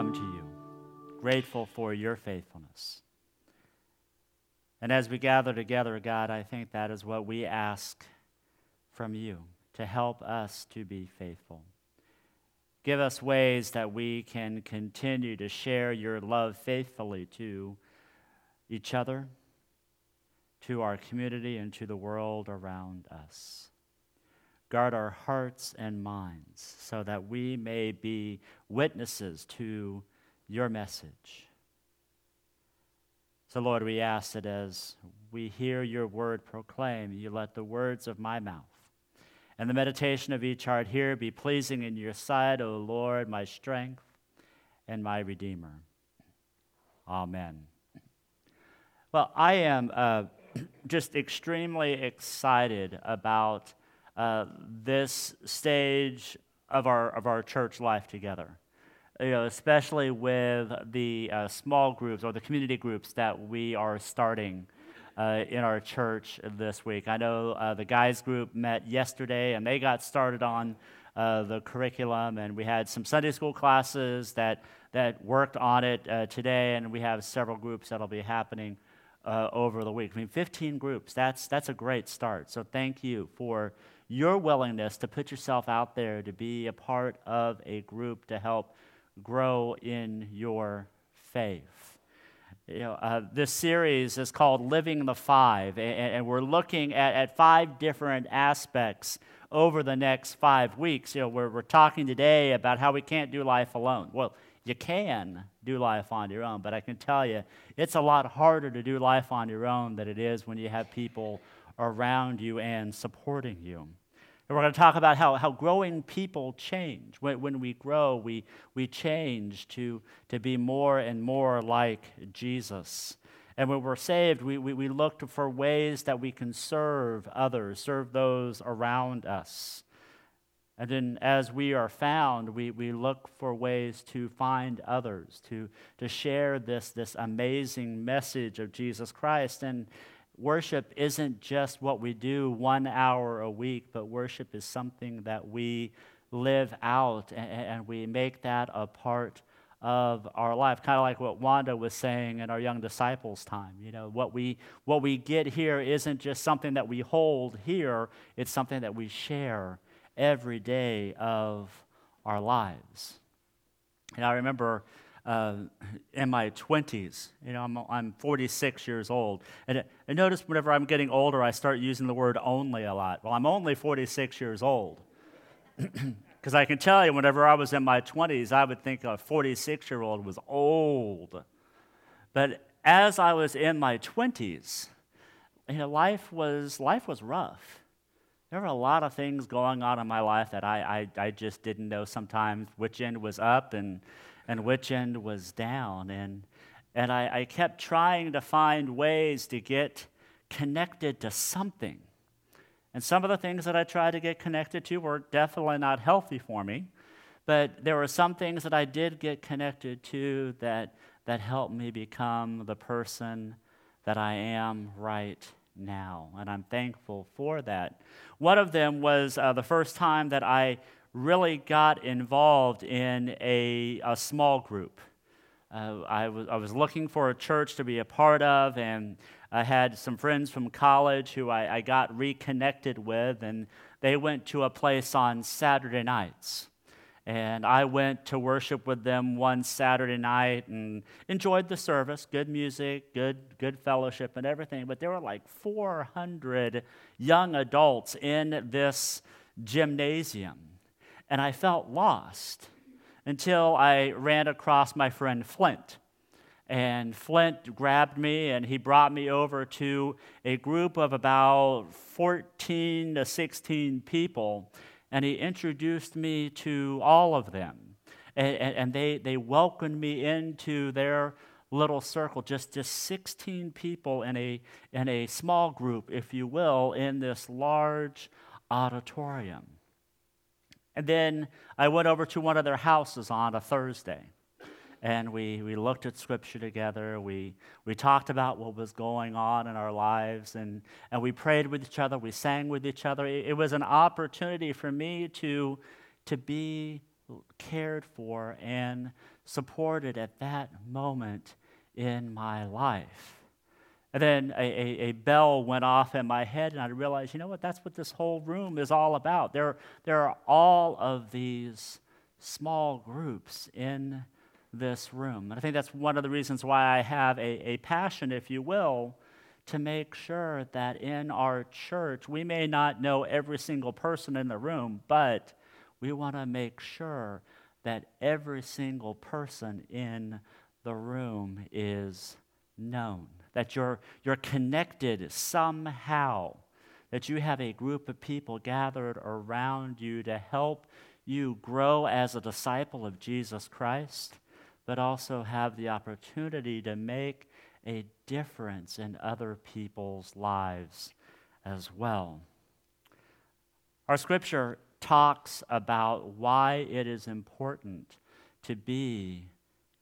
Come to you grateful for your faithfulness. And as we gather together, God, I think that is what we ask from you to help us to be faithful. Give us ways that we can continue to share your love faithfully to each other, to our community, and to the world around us. Guard our hearts and minds so that we may be witnesses to your message. So, Lord, we ask that as we hear your word proclaimed, you let the words of my mouth and the meditation of each heart here be pleasing in your sight, O Lord, my strength and my Redeemer. Amen. Well, I am uh, just extremely excited about uh, this stage of our, of our church life together you know, especially with the uh, small groups or the community groups that we are starting uh, in our church this week. I know uh, the guys group met yesterday and they got started on uh, the curriculum, and we had some Sunday school classes that, that worked on it uh, today, and we have several groups that'll be happening. Over the week. I mean, 15 groups, that's, that's a great start. So, thank you for your willingness to put yourself out there to be a part of a group to help grow in your faith. You know, uh, this series is called Living the Five, and, and we're looking at, at five different aspects over the next five weeks. You know, we're, we're talking today about how we can't do life alone. Well, you can do life on your own, but I can tell you it's a lot harder to do life on your own than it is when you have people around you and supporting you. And we're going to talk about how, how growing people change. When, when we grow, we, we change to, to be more and more like Jesus. And when we're saved, we, we, we look for ways that we can serve others, serve those around us. And then as we are found, we, we look for ways to find others, to, to share this, this amazing message of Jesus Christ. And, worship isn't just what we do one hour a week, but worship is something that we live out and, and we make that a part of our life. Kind of like what wanda was saying in our young disciples time you know what we what we get here isn't just something that we hold here it's something that we share every day of our lives. And i remember uh, in my 20s. You know, I'm, I'm 46 years old. And notice whenever I'm getting older, I start using the word only a lot. Well, I'm only 46 years old. Because I can tell you, whenever I was in my 20s, I would think a 46 year old was old. But as I was in my 20s, you know, life was, life was rough. There were a lot of things going on in my life that I, I, I just didn't know sometimes which end was up and and which end was down. And, and I, I kept trying to find ways to get connected to something. And some of the things that I tried to get connected to were definitely not healthy for me. But there were some things that I did get connected to that, that helped me become the person that I am right now. And I'm thankful for that. One of them was uh, the first time that I really got involved in a, a small group. Uh, I, was, I was looking for a church to be a part of, and I had some friends from college who I, I got reconnected with, and they went to a place on Saturday nights. And I went to worship with them one Saturday night and enjoyed the service, good music, good, good fellowship, and everything. But there were like 400 young adults in this gymnasium and I felt lost until I ran across my friend Flint. And Flint grabbed me and he brought me over to a group of about 14 to 16 people. and he introduced me to all of them. And, and, they, they welcomed me into their little circle, just, just 16 people in a, in a small group, if you will, in this large auditorium. And then I went over to one of their houses on a Thursday and we, we looked at scripture together. We, we talked about what was going on in our lives, and, and we prayed with each other. We sang with each other. It, it was an opportunity for me to, to be cared for and supported at that moment in my life. And then a, a, a, bell went off in my head, and I realized, you know what, that's what this whole room is all about. There, there are all of these small groups in this room. And I think that's one of the reasons why I have a, a passion, if you will, to make sure that in our church, we may not know every single person in the room, but we want to make sure that every single person in the room is known, that you're, you're connected somehow, that you have a group of people gathered around you to help you grow as a disciple of Jesus Christ but also have the opportunity to make a difference in other people's lives as well. Our scripture talks about why it is important to be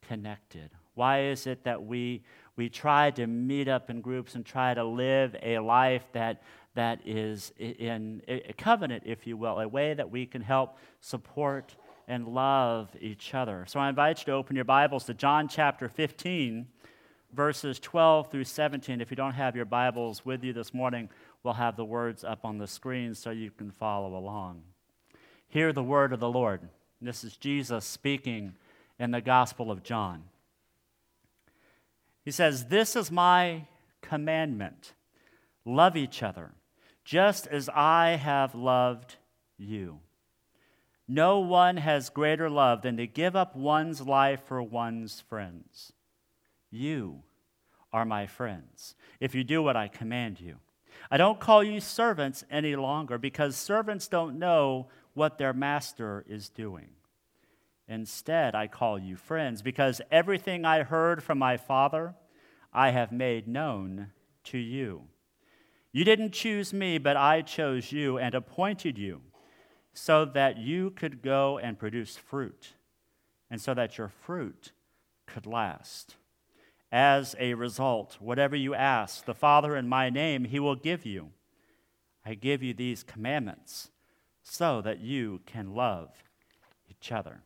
connected. Why is it that we, we try to meet up in groups and try to live a life that, that is in a covenant, if you will, a way that we can help support and love each other. So I invite you to open your Bibles to John chapter 15, verses 12 through 17. If you don't have your Bibles with you this morning, we'll have the words up on the screen so you can follow along. Hear the word of the Lord. This is Jesus speaking in the Gospel of John. He says, This is my commandment love each other, just as I have loved you. No one has greater love than to give up one's life for one's friends. You are my friends if you do what I command you. I don't call you servants any longer because servants don't know what their master is doing. Instead, I call you friends because everything I heard from my Father, I have made known to you. You didn't choose me, but I chose you and appointed you so that you could go and produce fruit, and so that your fruit could last. As a result, whatever you ask the Father in my name, he will give you. I give you these commandments so that you can love each other.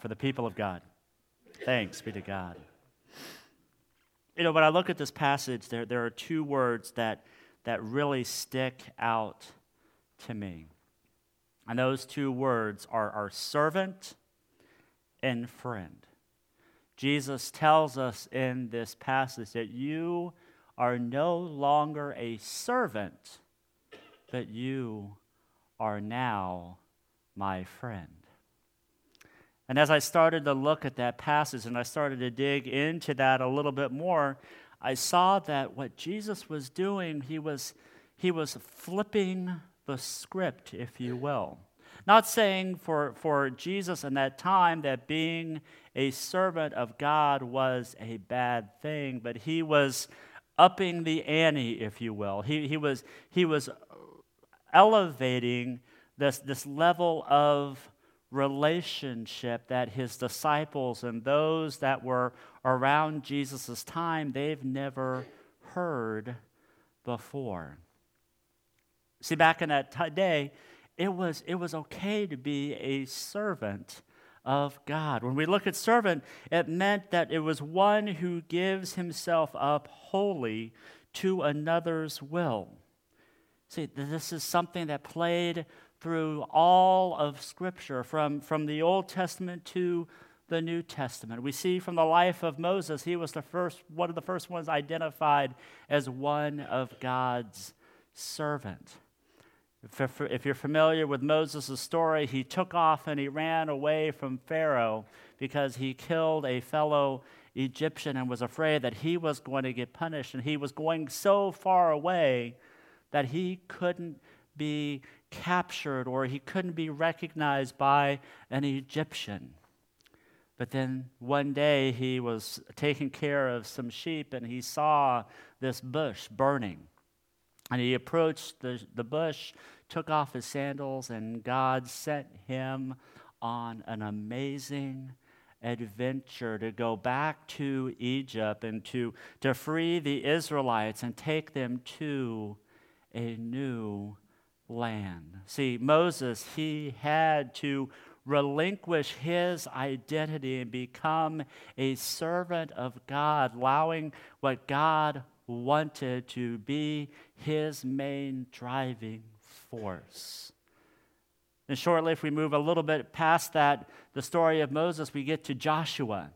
For the people of God, thanks be to God you know, when I look at this passage, there, there are two words that, that really stick out to me. And those two words are, our servant and friend. Jesus tells us in this passage that you are no longer a servant, but you are now my friend. And as I started to look at that passage and I started to dig into that a little bit more, I saw that what Jesus was doing, he was, he was flipping the script, if you will. Not saying for, for Jesus in that time that being a servant of God was a bad thing, but he was upping the ante, if you will. He, he, was, he was elevating this, this level of relationship that his disciples and those that were around Jesus' time, they've never heard before. See, back in that t- day, it was, it was okay to be a servant of God. When we look at servant, it meant that it was one who gives himself up wholly to another's will. See, this is something that played through all of Scripture, from, from the Old Testament to the New Testament. We see from the life of Moses, he was the first, one of the first ones identified as one of God's servant. If you're familiar with Moses' story, he took off and he ran away from Pharaoh because he killed a fellow Egyptian and was afraid that he was going to get punished. And he was going so far away that he couldn't be captured or he couldn't be recognized by an Egyptian. But then one day he was taking care of some sheep and he saw this bush burning. And he approached the, the bush, took off his sandals, and God sent him on an amazing adventure to go back to Egypt and to, to free the Israelites and take them to a new land. See, Moses, he had to relinquish his identity and become a servant of God, allowing what God wanted to be his main driving force. And shortly, if we move a little bit past that, the story of Moses, we get to Joshua.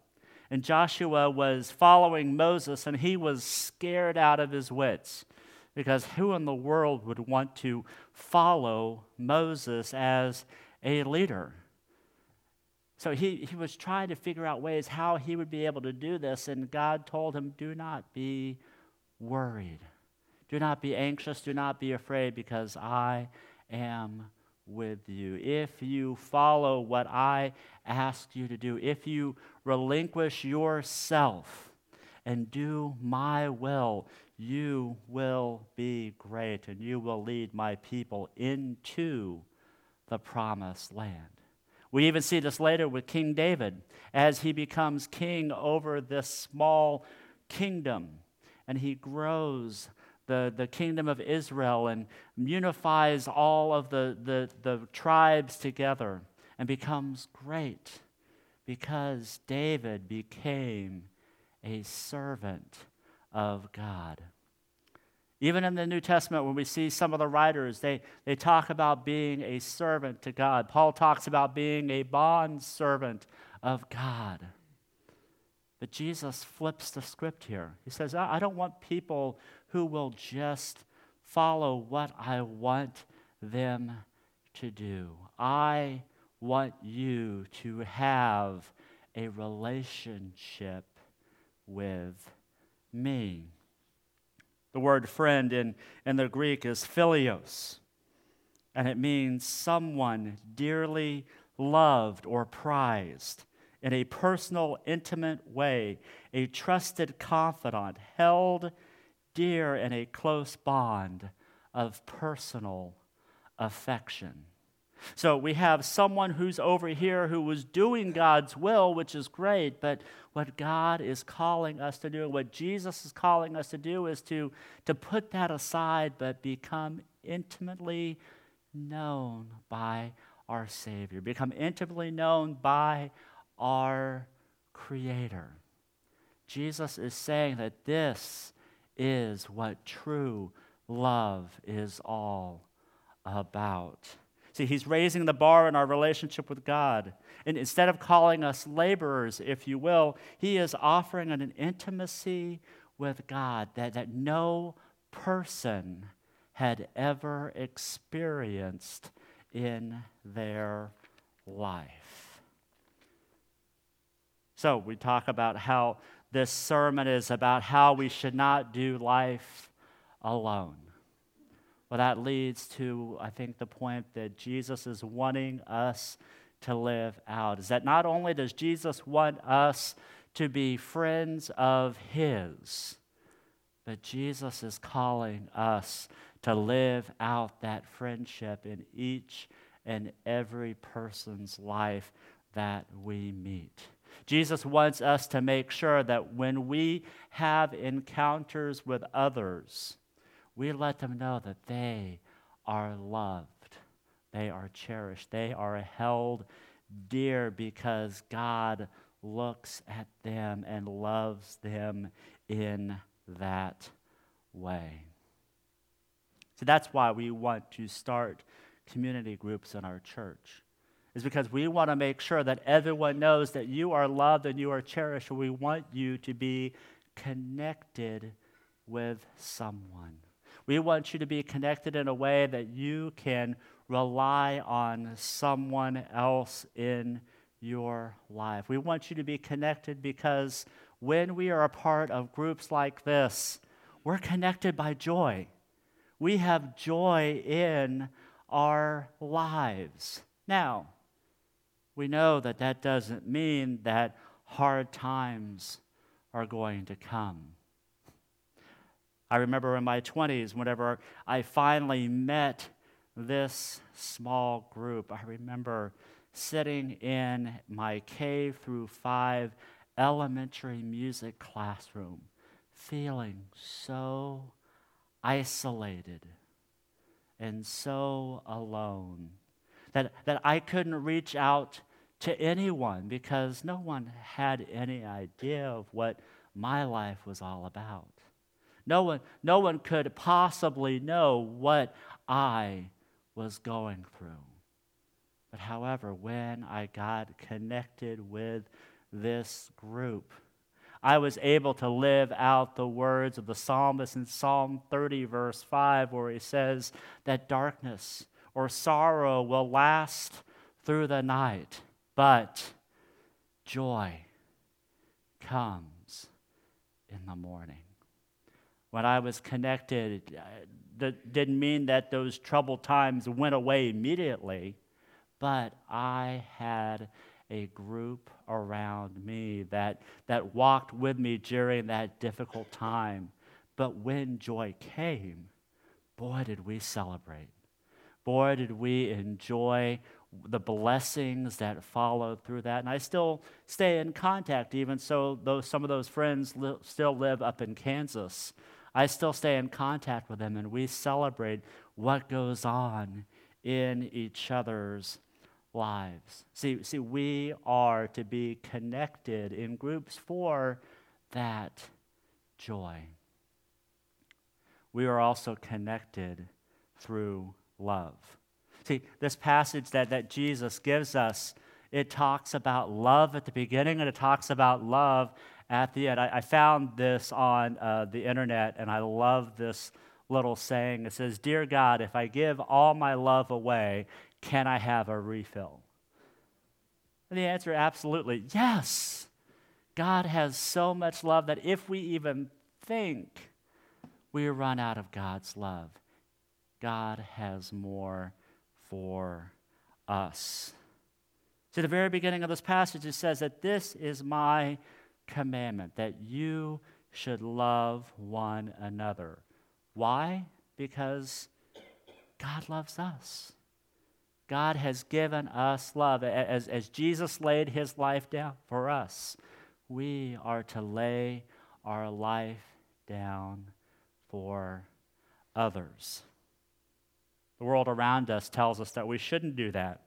And Joshua was following Moses, and he was scared out of his wits because who in the world would want to follow Moses as a leader? So he, he was trying to figure out ways how he would be able to do this, and God told him, Do not be worried. Do not be anxious. Do not be afraid, because I am with you. If you follow what I ask you to do, if you relinquish yourself and do my will, you will be great and you will lead my people into the promised land. We even see this later with King David as he becomes king over this small kingdom and he grows the, the kingdom of Israel and unifies all of the, the, the tribes together and becomes great because David became a servant of God. Even in the New Testament, when we see some of the writers, they, they talk about being a servant to God. Paul talks about being a bond servant of God. But Jesus flips the script here. He says, I don't want people who will just follow what I want them to do. I want you to have a relationship with me. The word friend in, in the Greek is philios, and it means someone dearly loved or prized in a personal, intimate way, a trusted confidant, held dear in a close bond of personal affection. So we have someone who's over here who was doing God's will, which is great, but what God is calling us to do, what Jesus is calling us to do, is to, to put that aside but become intimately known by our Savior, become intimately known by our Creator. Jesus is saying that this is what true love is all about. See, he's raising the bar in our relationship with God. And instead of calling us laborers, if you will, he is offering an intimacy with God that, that no person had ever experienced in their life. So, we talk about how this sermon is about how we should not do life alone. Well, that leads to, I think, the point that Jesus is wanting us to live out. Is that not only does Jesus want us to be friends of His, but Jesus is calling us to live out that friendship in each and every person's life that we meet. Jesus wants us to make sure that when we have encounters with others, we let them know that they are loved, they are cherished, they are held dear because God looks at them and loves them in that way. So that's why we want to start community groups in our church. Is because we want to make sure that everyone knows that you are loved and you are cherished. We want you to be connected with someone. We want you to be connected in a way that you can rely on someone else in your life. We want you to be connected because when we are a part of groups like this, we're connected by joy. We have joy in our lives. Now, we know that that doesn't mean that hard times are going to come. I remember in my 20s, whenever I finally met this small group, I remember sitting in my K through 5 elementary music classroom, feeling so isolated and so alone that, that I couldn't reach out to anyone because no one had any idea of what my life was all about. No one, no one could possibly know what I was going through. But however, when I got connected with this group, I was able to live out the words of the psalmist in Psalm 30, verse 5, where he says that darkness or sorrow will last through the night, but joy comes in the morning. When I was connected, uh, that didn't mean that those troubled times went away immediately, but I had a group around me that, that walked with me during that difficult time. But when joy came, boy, did we celebrate. Boy, did we enjoy the blessings that followed through that. And I still stay in contact, even so, though some of those friends li- still live up in Kansas. I still stay in contact with them, and we celebrate what goes on in each other's lives. See, see, we are to be connected in groups for that joy. We are also connected through love. See, this passage that, that Jesus gives us, it talks about love at the beginning and it talks about love at the end. I, I found this on uh, the internet and I love this little saying. It says, Dear God, if I give all my love away, can I have a refill? And the answer absolutely yes. God has so much love that if we even think we run out of God's love, God has more for us. To the very beginning of this passage, it says that this is my commandment, that you should love one another. Why? Because God loves us. God has given us love. As, as Jesus laid his life down for us, we are to lay our life down for others. The world around us tells us that we shouldn't do that.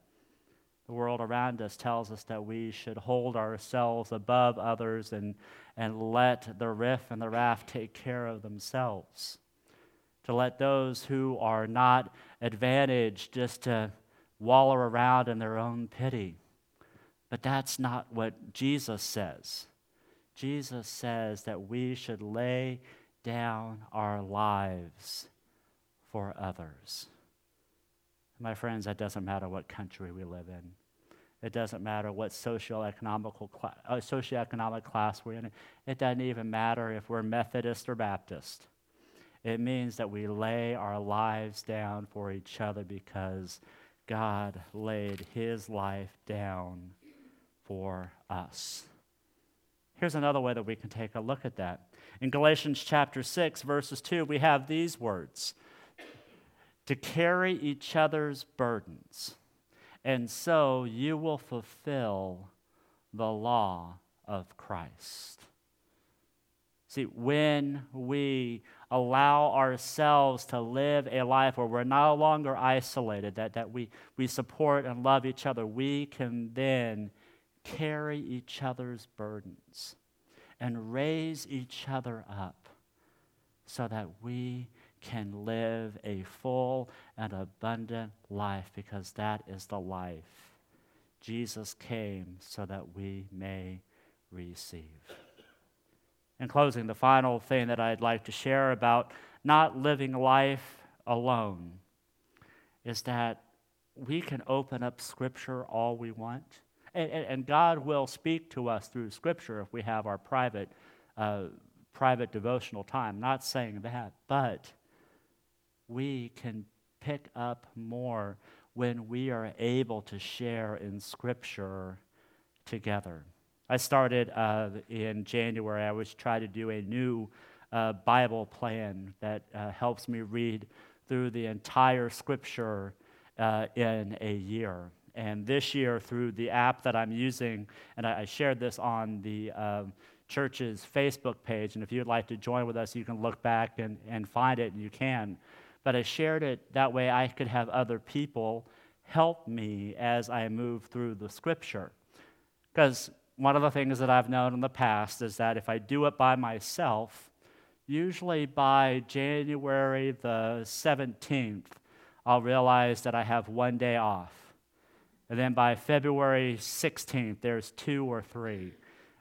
The world around us tells us that we should hold ourselves above others and, and let the riff and the raft take care of themselves. To let those who are not advantaged just to wallow around in their own pity. But that's not what Jesus says. Jesus says that we should lay down our lives for others. My friends, that doesn't matter what country we live in. It doesn't matter what socioeconomic, cl- uh, socioeconomic class we're in. It doesn't even matter if we're Methodist or Baptist. It means that we lay our lives down for each other because God laid his life down for us. Here's another way that we can take a look at that. In Galatians chapter 6, verses 2, we have these words to carry each other's burdens, and so you will fulfill the law of Christ. See, when we allow ourselves to live a life where we're no longer isolated, that, that we, we support and love each other, we can then carry each other's burdens and raise each other up so that we can live a full and abundant life because that is the life Jesus came so that we may receive. In closing, the final thing that I'd like to share about not living life alone is that we can open up Scripture all we want. And, and, and God will speak to us through Scripture if we have our private, uh, private devotional time. Not saying that, but we can pick up more when we are able to share in Scripture together. I started uh, in January. I was trying to do a new uh, Bible plan that uh, helps me read through the entire Scripture uh, in a year. And this year, through the app that I'm using, and I, I shared this on the um, church's Facebook page, and if you'd like to join with us, you can look back and, and find it, and you can. But I shared it that way I could have other people help me as I move through the scripture. Because one of the things that I've known in the past is that if I do it by myself, usually by January the 17th, I'll realize that I have one day off. And then by February 16th, there's two or three.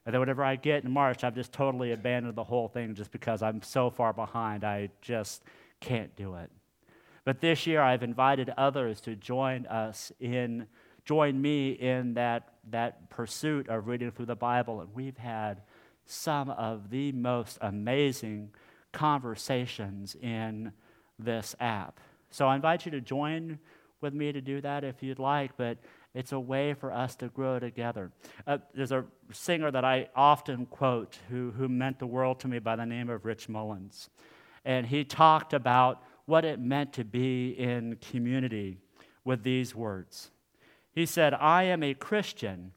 And then whenever I get in March, I've just totally abandoned the whole thing just because I'm so far behind, I just can't do it. But this year, I've invited others to join us in, join me in that, that pursuit of reading through the Bible. And we've had some of the most amazing conversations in this app. So I invite you to join with me to do that if you'd like, but it's a way for us to grow together. Uh, there's a singer that I often quote who, who meant the world to me by the name of Rich Mullins. And he talked about what it meant to be in community with these words. He said, I am a Christian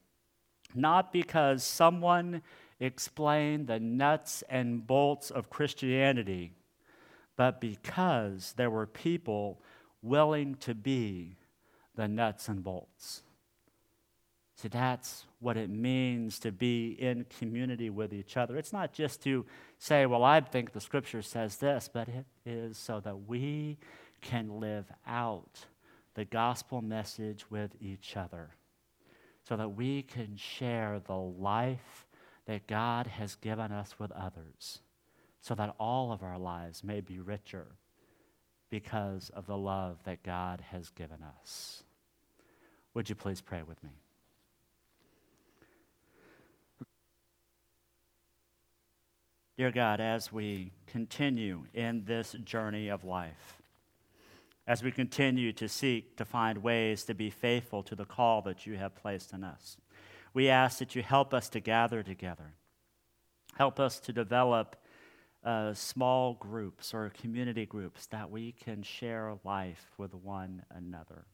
not because someone explained the nuts and bolts of Christianity but because there were people willing to be the nuts and bolts. See, that's what it means to be in community with each other. It's not just to say, well, I think the scripture says this, but it is so that we can live out the gospel message with each other, so that we can share the life that God has given us with others so that all of our lives may be richer because of the love that God has given us. Would you please pray with me? Dear God, as we continue in this journey of life, as we continue to seek to find ways to be faithful to the call that you have placed in us, we ask that you help us to gather together. Help us to develop uh, small groups or community groups that we can share life with one another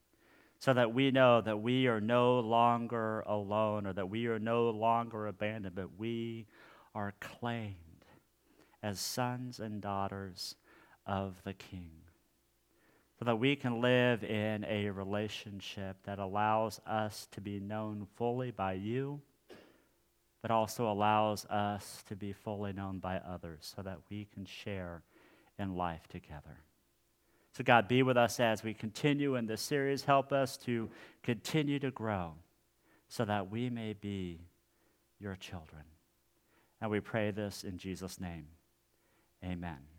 so that we know that we are no longer alone or that we are no longer abandoned, but we are claimed as sons and daughters of the King. So that we can live in a relationship that allows us to be known fully by you but also allows us to be fully known by others so that we can share in life together. So, God, be with us as we continue in this series. Help us to continue to grow so that we may be your children. And we pray this in Jesus' name. Amen.